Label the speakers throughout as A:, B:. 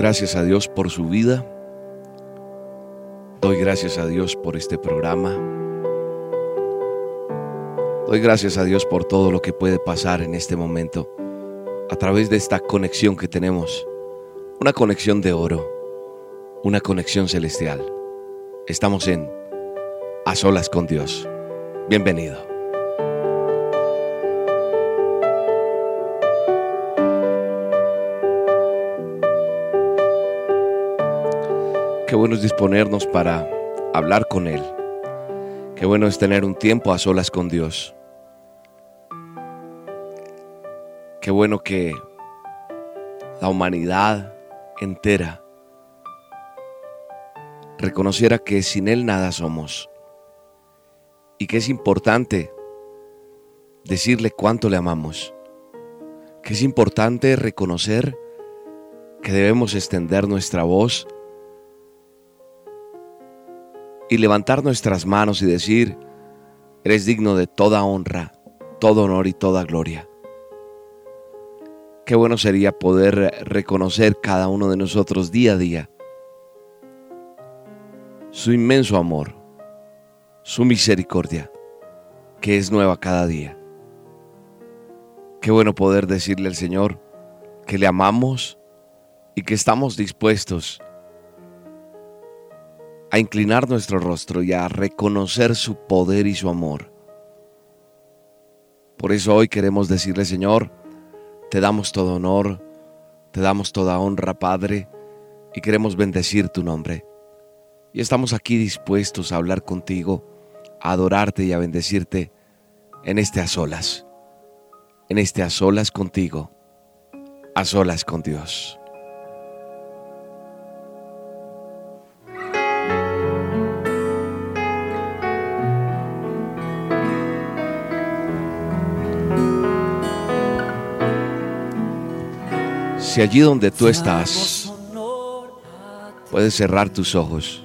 A: gracias a Dios por su vida. Doy gracias a Dios por este programa. Doy gracias a Dios por todo lo que puede pasar en este momento a través de esta conexión que tenemos. Una conexión de oro, una conexión celestial. Estamos en A Solas con Dios. Bienvenido. Qué bueno es disponernos para hablar con Él. Qué bueno es tener un tiempo a solas con Dios. Qué bueno que la humanidad entera reconociera que sin Él nada somos y que es importante decirle cuánto le amamos, que es importante reconocer que debemos extender nuestra voz y levantar nuestras manos y decir, eres digno de toda honra, todo honor y toda gloria. Qué bueno sería poder reconocer cada uno de nosotros día a día su inmenso amor, su misericordia, que es nueva cada día. Qué bueno poder decirle al Señor que le amamos y que estamos dispuestos a inclinar nuestro rostro y a reconocer su poder y su amor. Por eso hoy queremos decirle, Señor, te damos todo honor, te damos toda honra, Padre, y queremos bendecir tu nombre. Y estamos aquí dispuestos a hablar contigo, a adorarte y a bendecirte en este a solas, en este a solas contigo, a solas con Dios. Si allí donde tú estás puedes cerrar tus ojos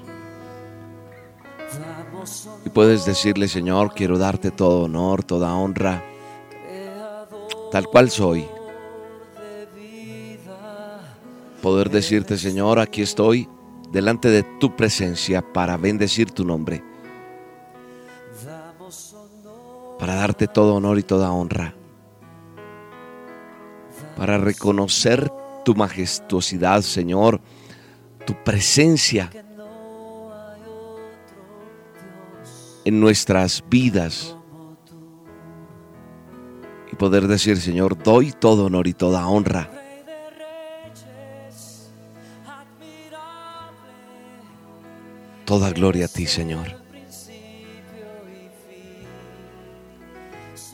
A: puedes decirle, Señor, quiero darte todo honor, toda honra, tal cual soy. Poder decirte, Señor, aquí estoy delante de tu presencia para bendecir tu nombre, para darte todo honor y toda honra para reconocer tu majestuosidad, Señor, tu presencia en nuestras vidas. Y poder decir, Señor, doy todo honor y toda honra. Toda gloria a ti, Señor.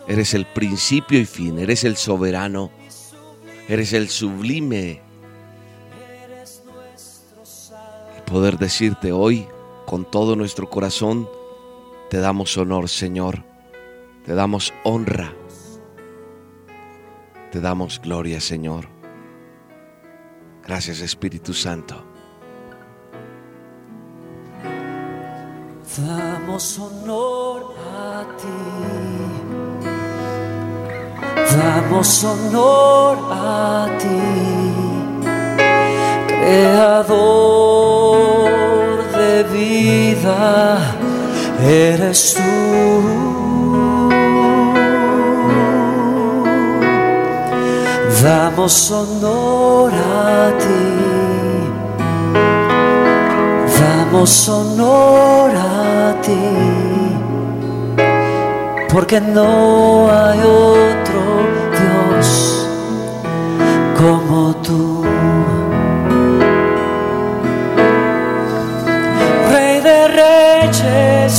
A: Eres el principio y fin, eres el soberano Eres el sublime. Y poder decirte hoy con todo nuestro corazón, te damos honor, Señor. Te damos honra. Te damos gloria, Señor. Gracias, Espíritu Santo.
B: Damos honor a ti damos honor a ti, creador de vida eres tú. Damos honor a ti, damos honor a ti, porque no hay otro Dios como tú. Rey de reyes,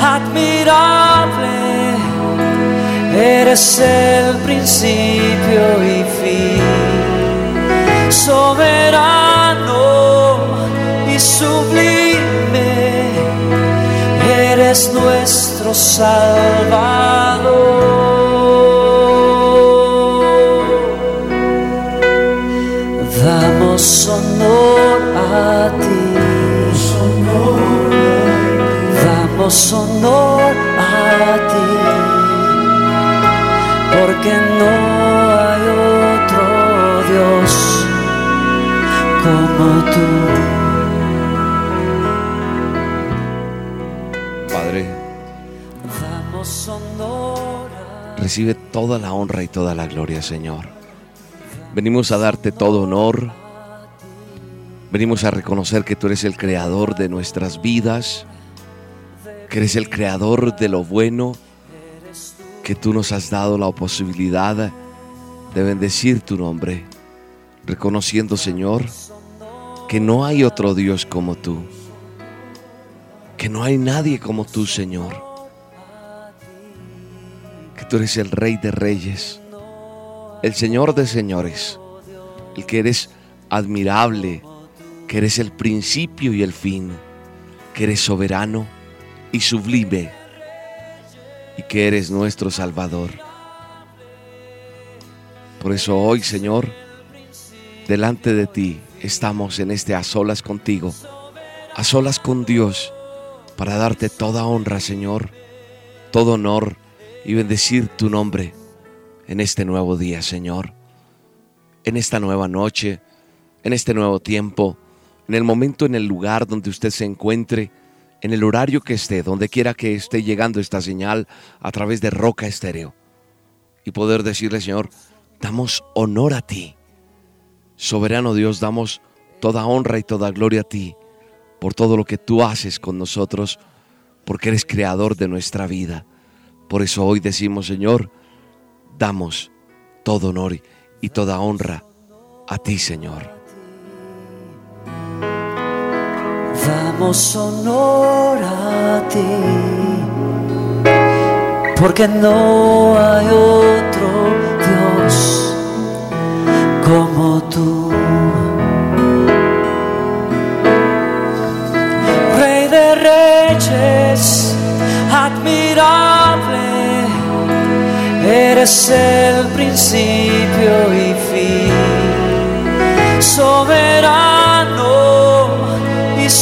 B: admirable, eres el principio y fin, soberano y sublime, eres nuestro Salvador. Honor a ti. Porque no hay otro Dios como tú.
A: Padre,
B: Damos honor
A: recibe toda la honra y toda la gloria, Señor. Venimos a darte todo honor. Venimos a reconocer que tú eres el creador de nuestras vidas, que eres el creador de lo bueno, que tú nos has dado la posibilidad de bendecir tu nombre, reconociendo, Señor, que no hay otro Dios como tú, que no hay nadie como tú, Señor que tú eres el Rey de Reyes, el Señor de Señores, el que eres admirable, que eres el principio y el fin, que eres soberano y sublime, y que eres nuestro Salvador. Por eso hoy, Señor, delante de ti estamos en este a solas contigo, a solas con Dios, para darte toda honra, Señor, todo honor y bendecir tu nombre en este nuevo día, Señor, en esta nueva noche, en este nuevo tiempo, en el momento, en el lugar donde usted se encuentre, en el horario que esté, donde quiera que esté llegando esta señal a través de Roca Estéreo. Y poder decirle, Señor, damos honor a ti. Soberano Dios, damos toda honra y toda gloria a ti por todo lo que tú haces con nosotros, porque eres creador de nuestra vida. Por eso hoy decimos, Señor, damos todo honor y toda honra a ti, Señor.
B: Honor a ti, porque no hay otro Dios como tú. Rey de reyes, admirable, eres el principio y fin, soberano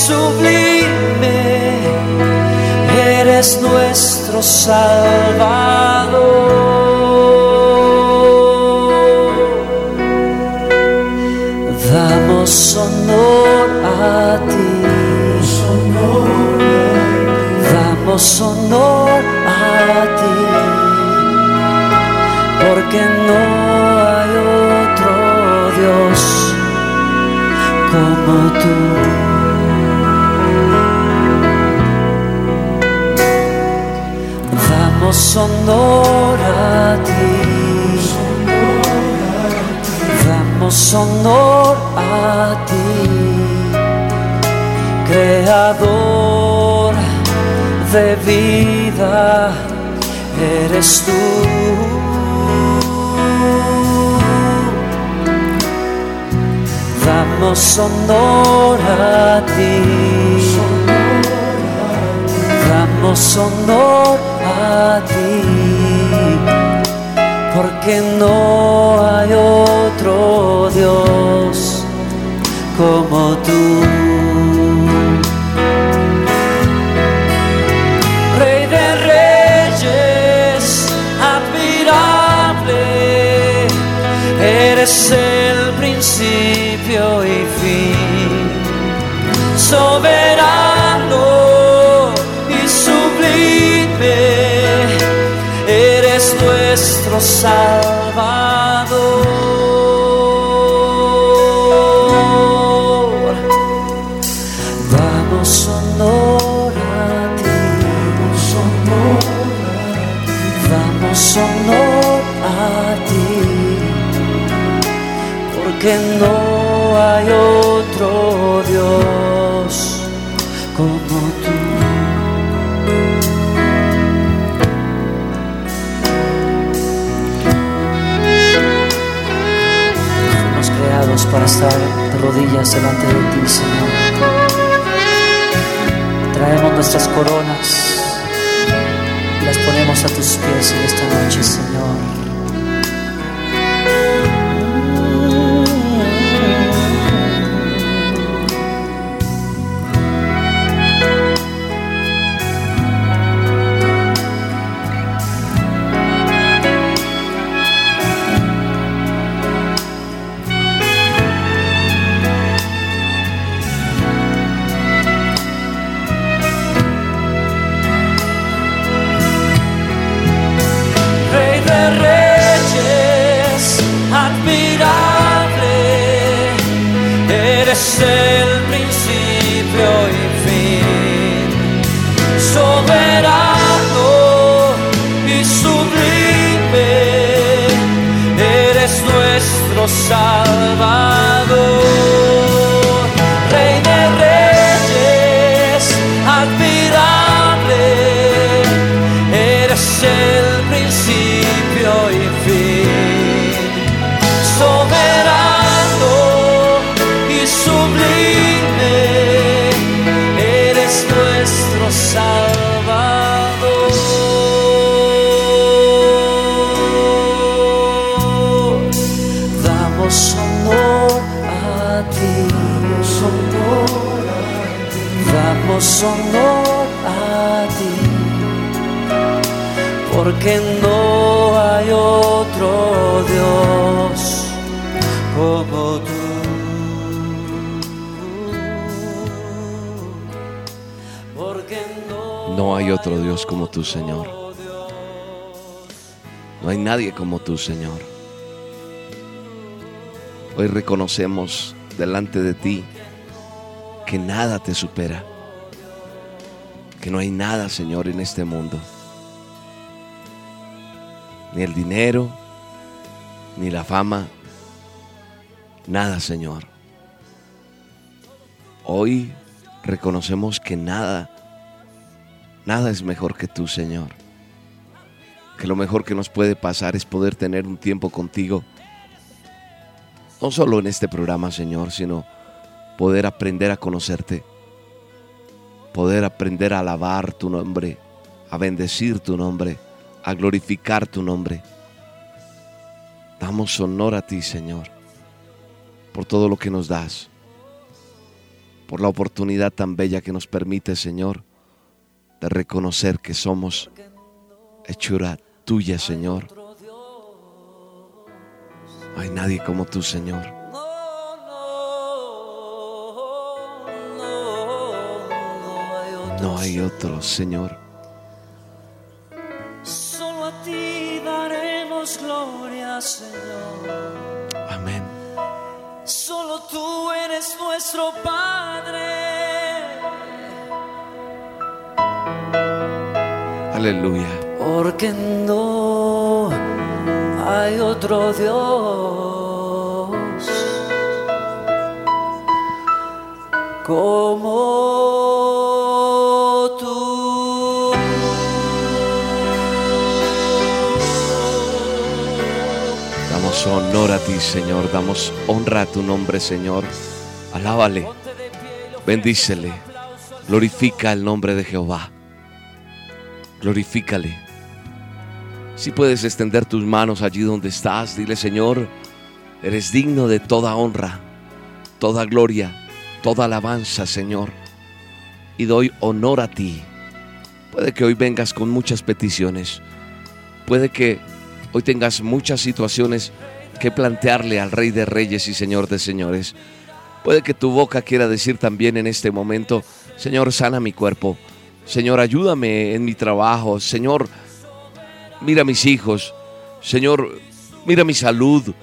B: sublime, eres nuestro Salvador. Damos honor a ti. Damos honor a ti. Porque no hay otro Dios como tú. Damos honor a ti. Damos honor a ti, creador de vida, eres tú. Damos honor a ti. Damos honor a ti, porque no hay otro Dios como tú. Para estar de rodillas delante de ti, Señor. Traemos nuestras coronas y las ponemos a tus pies en esta noche, Señor. Salvador. Porque no hay otro Dios como tú. Porque no,
A: No hay otro Dios como tú, Señor. No hay nadie como tú, Señor. Hoy reconocemos delante de ti que nada te supera. Que no hay nada, Señor, en este mundo. Ni el dinero, ni la fama. Nada, Señor. Hoy reconocemos que nada, nada es mejor que tú, Señor. Que lo mejor que nos puede pasar es poder tener un tiempo contigo. No solo en este programa, Señor, sino poder aprender a conocerte. Poder aprender a alabar tu nombre, a bendecir tu nombre, a glorificar tu nombre. Damos honor a ti, Señor, por todo lo que nos das por la oportunidad tan bella que nos permite, Señor, de reconocer que somos hechura tuya, Señor. No hay nadie como tú, Señor.
B: no, hay otro,
A: Señor.
B: Señor.
A: Amén.
B: Solo tú eres nuestro Padre.
A: Aleluya.
B: Porque no hay otro Dios como
A: Damos honor a ti, Señor. Damos honra a tu nombre, Señor. Alábale. Bendícele. Glorifica el nombre de Jehová. Glorifícale. Si puedes extender tus manos allí donde estás, dile, Señor, eres digno de toda honra, toda gloria, toda alabanza, Señor. Y doy honor a ti. Puede que hoy vengas con muchas peticiones. Puede que hoy tengas muchas situaciones que plantearle al Rey de Reyes y Señor de Señores. Puede que tu boca quiera decir también en este momento, Señor, sana mi cuerpo. Señor, ayúdame en mi trabajo. Señor, mira mis hijos. Señor, mira mi salud.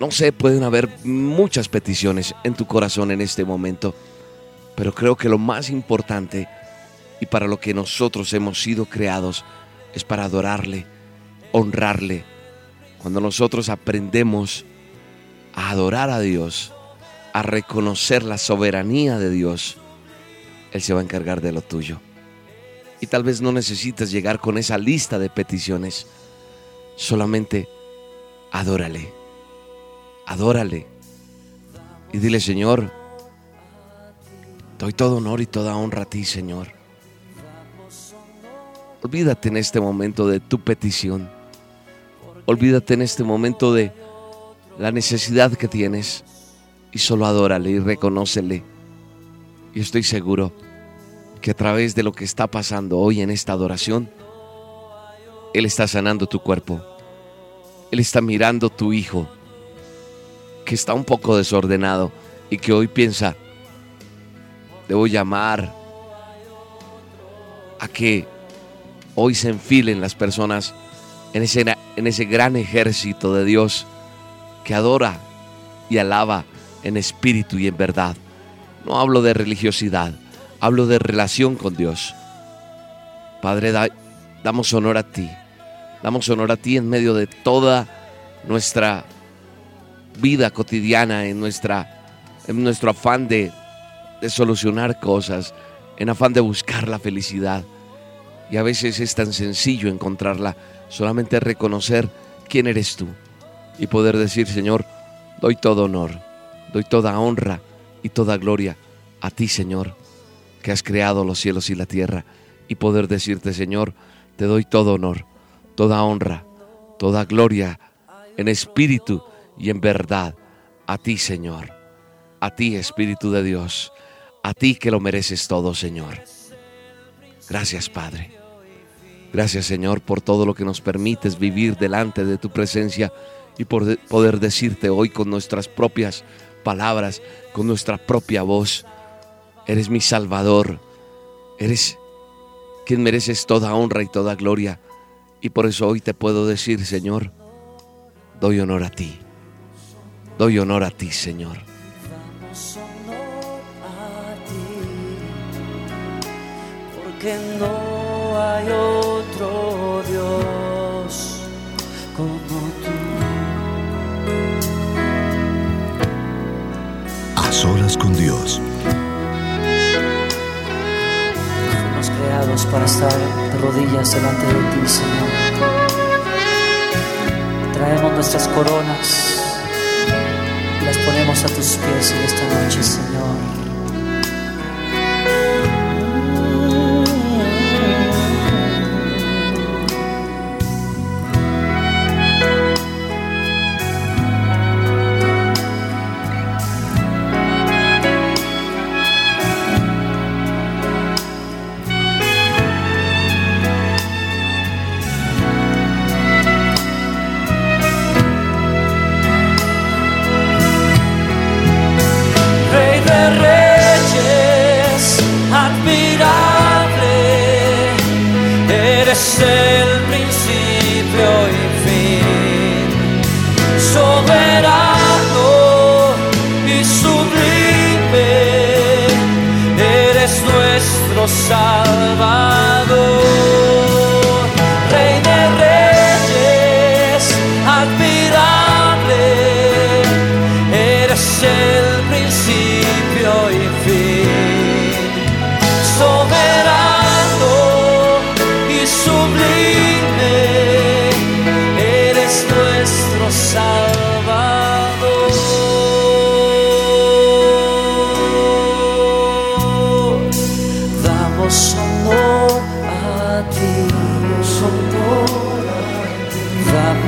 A: No sé, pueden haber muchas peticiones en tu corazón en este momento, pero creo que lo más importante y para lo que nosotros hemos sido creados es para adorarle, honrarle. Cuando nosotros aprendemos a adorar a Dios, a reconocer la soberanía de Dios, Él se va a encargar de lo tuyo. Y tal vez no necesitas llegar con esa lista de peticiones, solamente adórale, adórale. Y dile, Señor, doy todo honor y toda honra a ti, Señor. Olvídate en este momento de tu petición. Olvídate en este momento de la necesidad que tienes y solo adórale y reconócele. Y estoy seguro que a través de lo que está pasando hoy en esta adoración, Él está sanando tu cuerpo. Él está mirando tu hijo, que está un poco desordenado y que hoy piensa, debo llamar a que hoy se enfilen las personas en ese, en ese gran ejército de Dios que adora y alaba en espíritu y en verdad. No hablo de religiosidad, hablo de relación con Dios. Padre, damos honor a ti. Damos honor a ti en medio de toda nuestra vida cotidiana, en, nuestra, en nuestro afán de, de solucionar cosas, en afán de buscar la felicidad. Y a veces es tan sencillo encontrarla, solamente reconocer quién eres tú y poder decir, Señor, doy todo honor, doy toda honra y toda gloria a ti, Señor, que has creado los cielos y la tierra, y poder decirte, Señor, te doy todo honor, toda honra, toda gloria en espíritu y en verdad a ti, Señor, a ti, Espíritu de Dios, a ti que lo mereces todo, Señor. Gracias, Padre. Gracias Señor por todo lo que nos permites vivir delante de tu presencia y por poder decirte hoy con nuestras propias palabras, con nuestra propia voz, eres mi Salvador, eres quien mereces toda honra y toda gloria. Y por eso hoy te puedo decir, Señor, doy honor a ti, doy honor a ti, Señor.
B: porque no hay para estar de rodillas delante de ti, Señor. Traemos nuestras coronas y las ponemos a tus pies en esta noche, Señor.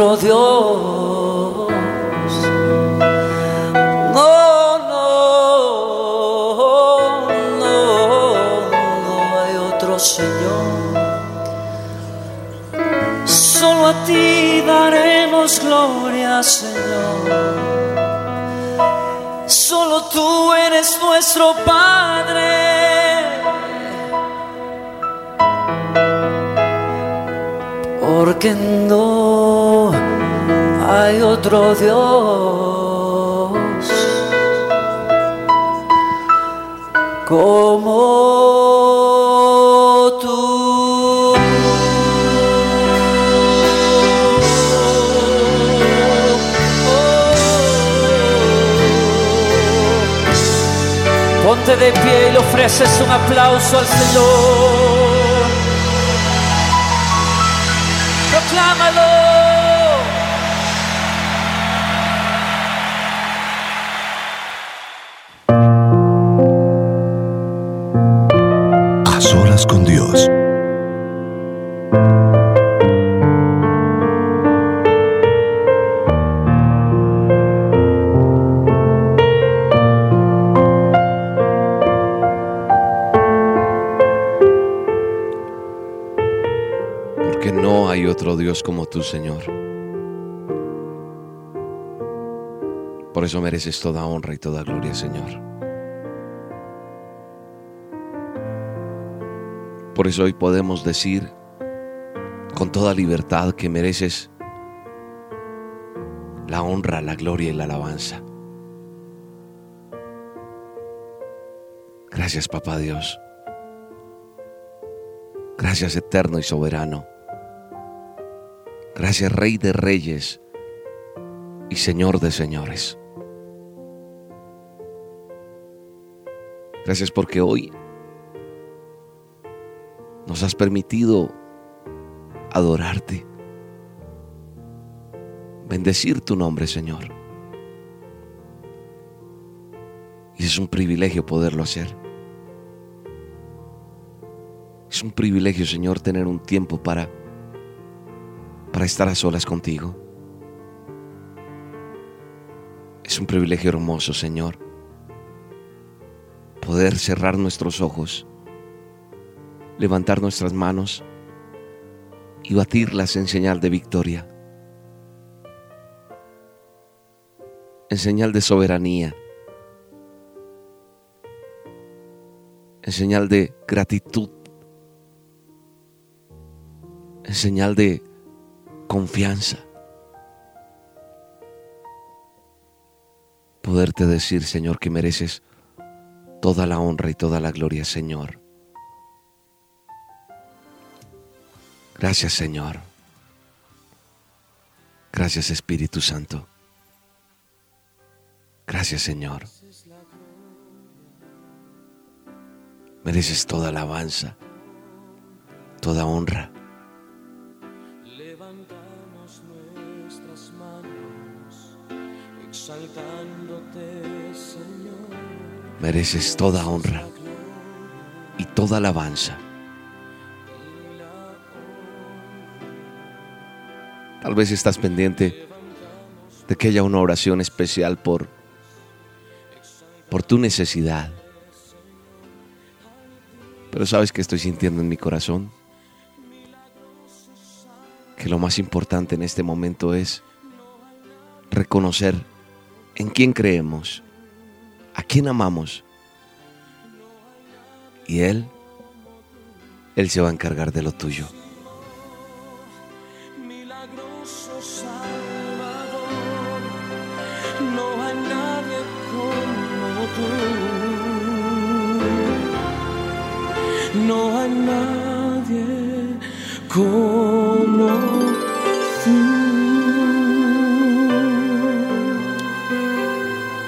B: Dios. No, no, no, no hay otro Señor. Solo a ti daremos gloria, Señor. Solo tú eres nuestro Padre. porque no hay otro Dios como tú. Ponte de pie y ofreces un aplauso al Señor.
C: Con Dios.
A: Porque no hay otro Dios como tú, Señor. Por eso mereces toda honra y toda gloria, Señor. Por eso hoy podemos decir con toda libertad que mereces la honra, la gloria y la alabanza. Gracias, Papá Dios. Gracias, eterno y soberano. Gracias, Rey de Reyes y Señor de Señores. Gracias porque hoy nos has permitido adorarte, bendecir tu nombre, Señor. Y es un privilegio poderlo hacer. Es un privilegio, Señor, tener un tiempo para para estar a solas contigo. Es un privilegio hermoso, Señor, poder cerrar nuestros ojos, levantar nuestras manos y batirlas en señal de victoria, en señal de soberanía, en señal de gratitud, en señal de confianza. Poderte decir, Señor, que mereces toda la honra y toda la gloria, Señor. Gracias, Señor. Gracias, Espíritu Santo. Gracias, Señor. Mereces toda alabanza, toda honra.
D: Levantamos nuestras manos, exaltándote, Señor.
A: Mereces toda honra y toda alabanza. Tal vez estás pendiente de que haya una oración especial por, por tu necesidad. Pero sabes que estoy sintiendo en mi corazón que lo más importante en este momento es reconocer en quién creemos, a quién amamos. Y Él, Él se va a encargar de lo tuyo.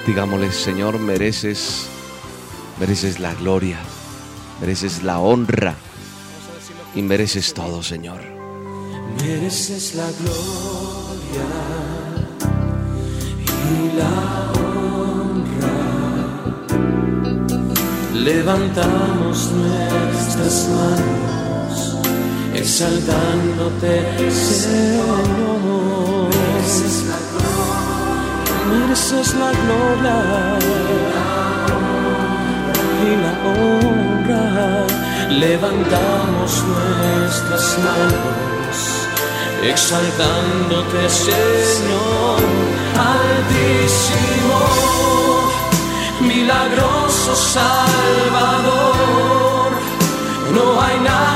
A: Digámosle, Señor, mereces, mereces la gloria, mereces la honra y mereces todo, Señor.
D: Mereces la gloria y la honra. Levantamos nuestras manos, exaltándote, Señor. Mereces la gloria y la honra. Levantamos nuestras manos, exaltándote, Señor, altísimo, milagroso Salvador. No hay como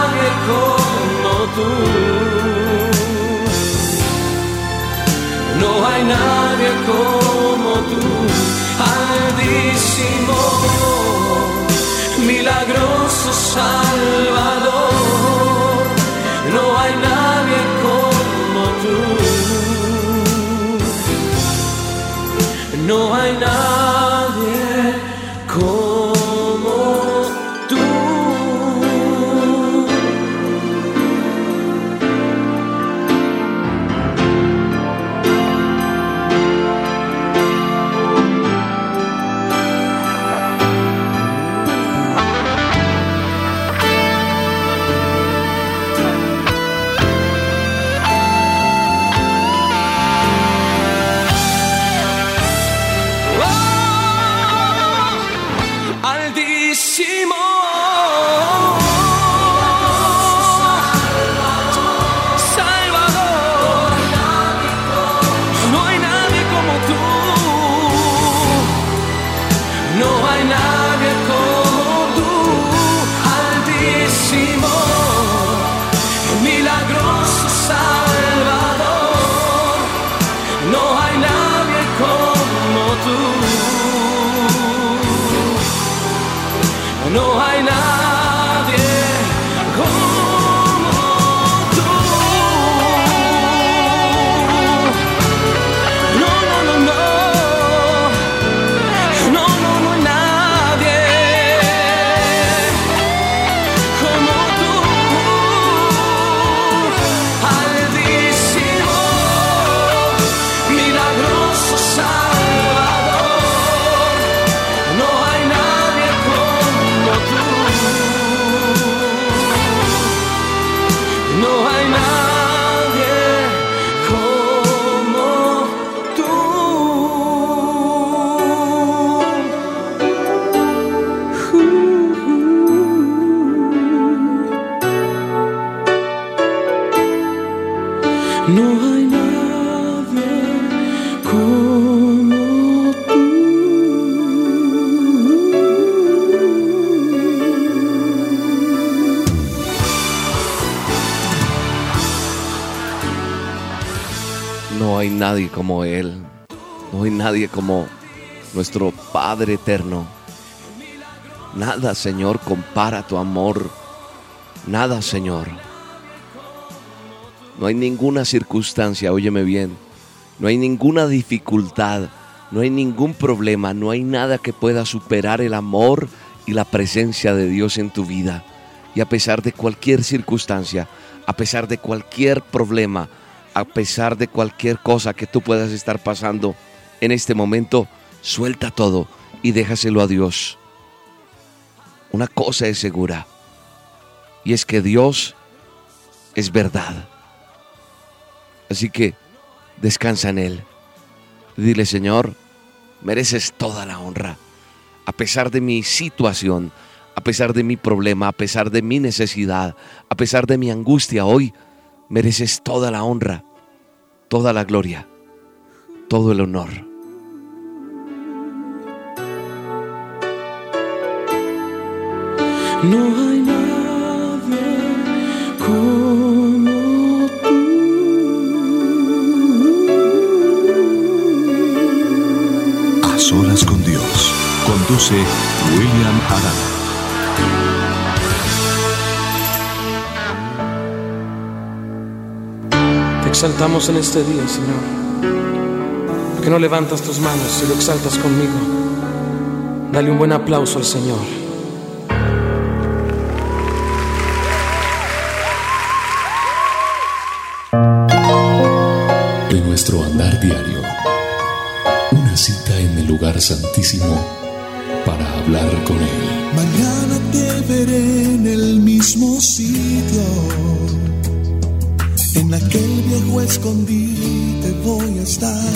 D: No hay nadie como tú, altísimo, milagroso Salvador. No hay nadie como tú. No hay nadie como
A: nuestro Padre eterno. Nada, Señor, compara tu amor. Nada, Señor. No hay ninguna circunstancia, óyeme bien. No hay ninguna dificultad. No hay ningún problema. No hay nada que pueda superar el amor y la presencia de Dios en tu vida. Y a pesar de cualquier circunstancia, a pesar de cualquier problema, a pesar de cualquier cosa que tú puedas estar pasando en este momento, suelta todo y déjaselo a Dios. Una cosa es segura, y es que Dios es verdad. Así que descansa en Él. Dile, Señor, mereces toda la honra, a pesar de mi situación, a pesar de mi problema, a pesar de mi necesidad, a pesar de mi angustia hoy, mereces toda la honra, toda la gloria, todo el honor.
D: No hay nadie como tú.
C: A solas con Dios. Conduce William.
D: Te exaltamos en este día, Señor. ¿Por qué no levantas tus manos y lo exaltas conmigo? Dale un buen aplauso al Señor.
C: Diario. Una cita en el lugar santísimo para hablar con Él.
E: Mañana te veré en el mismo sitio en aquel viejo escondite voy a estar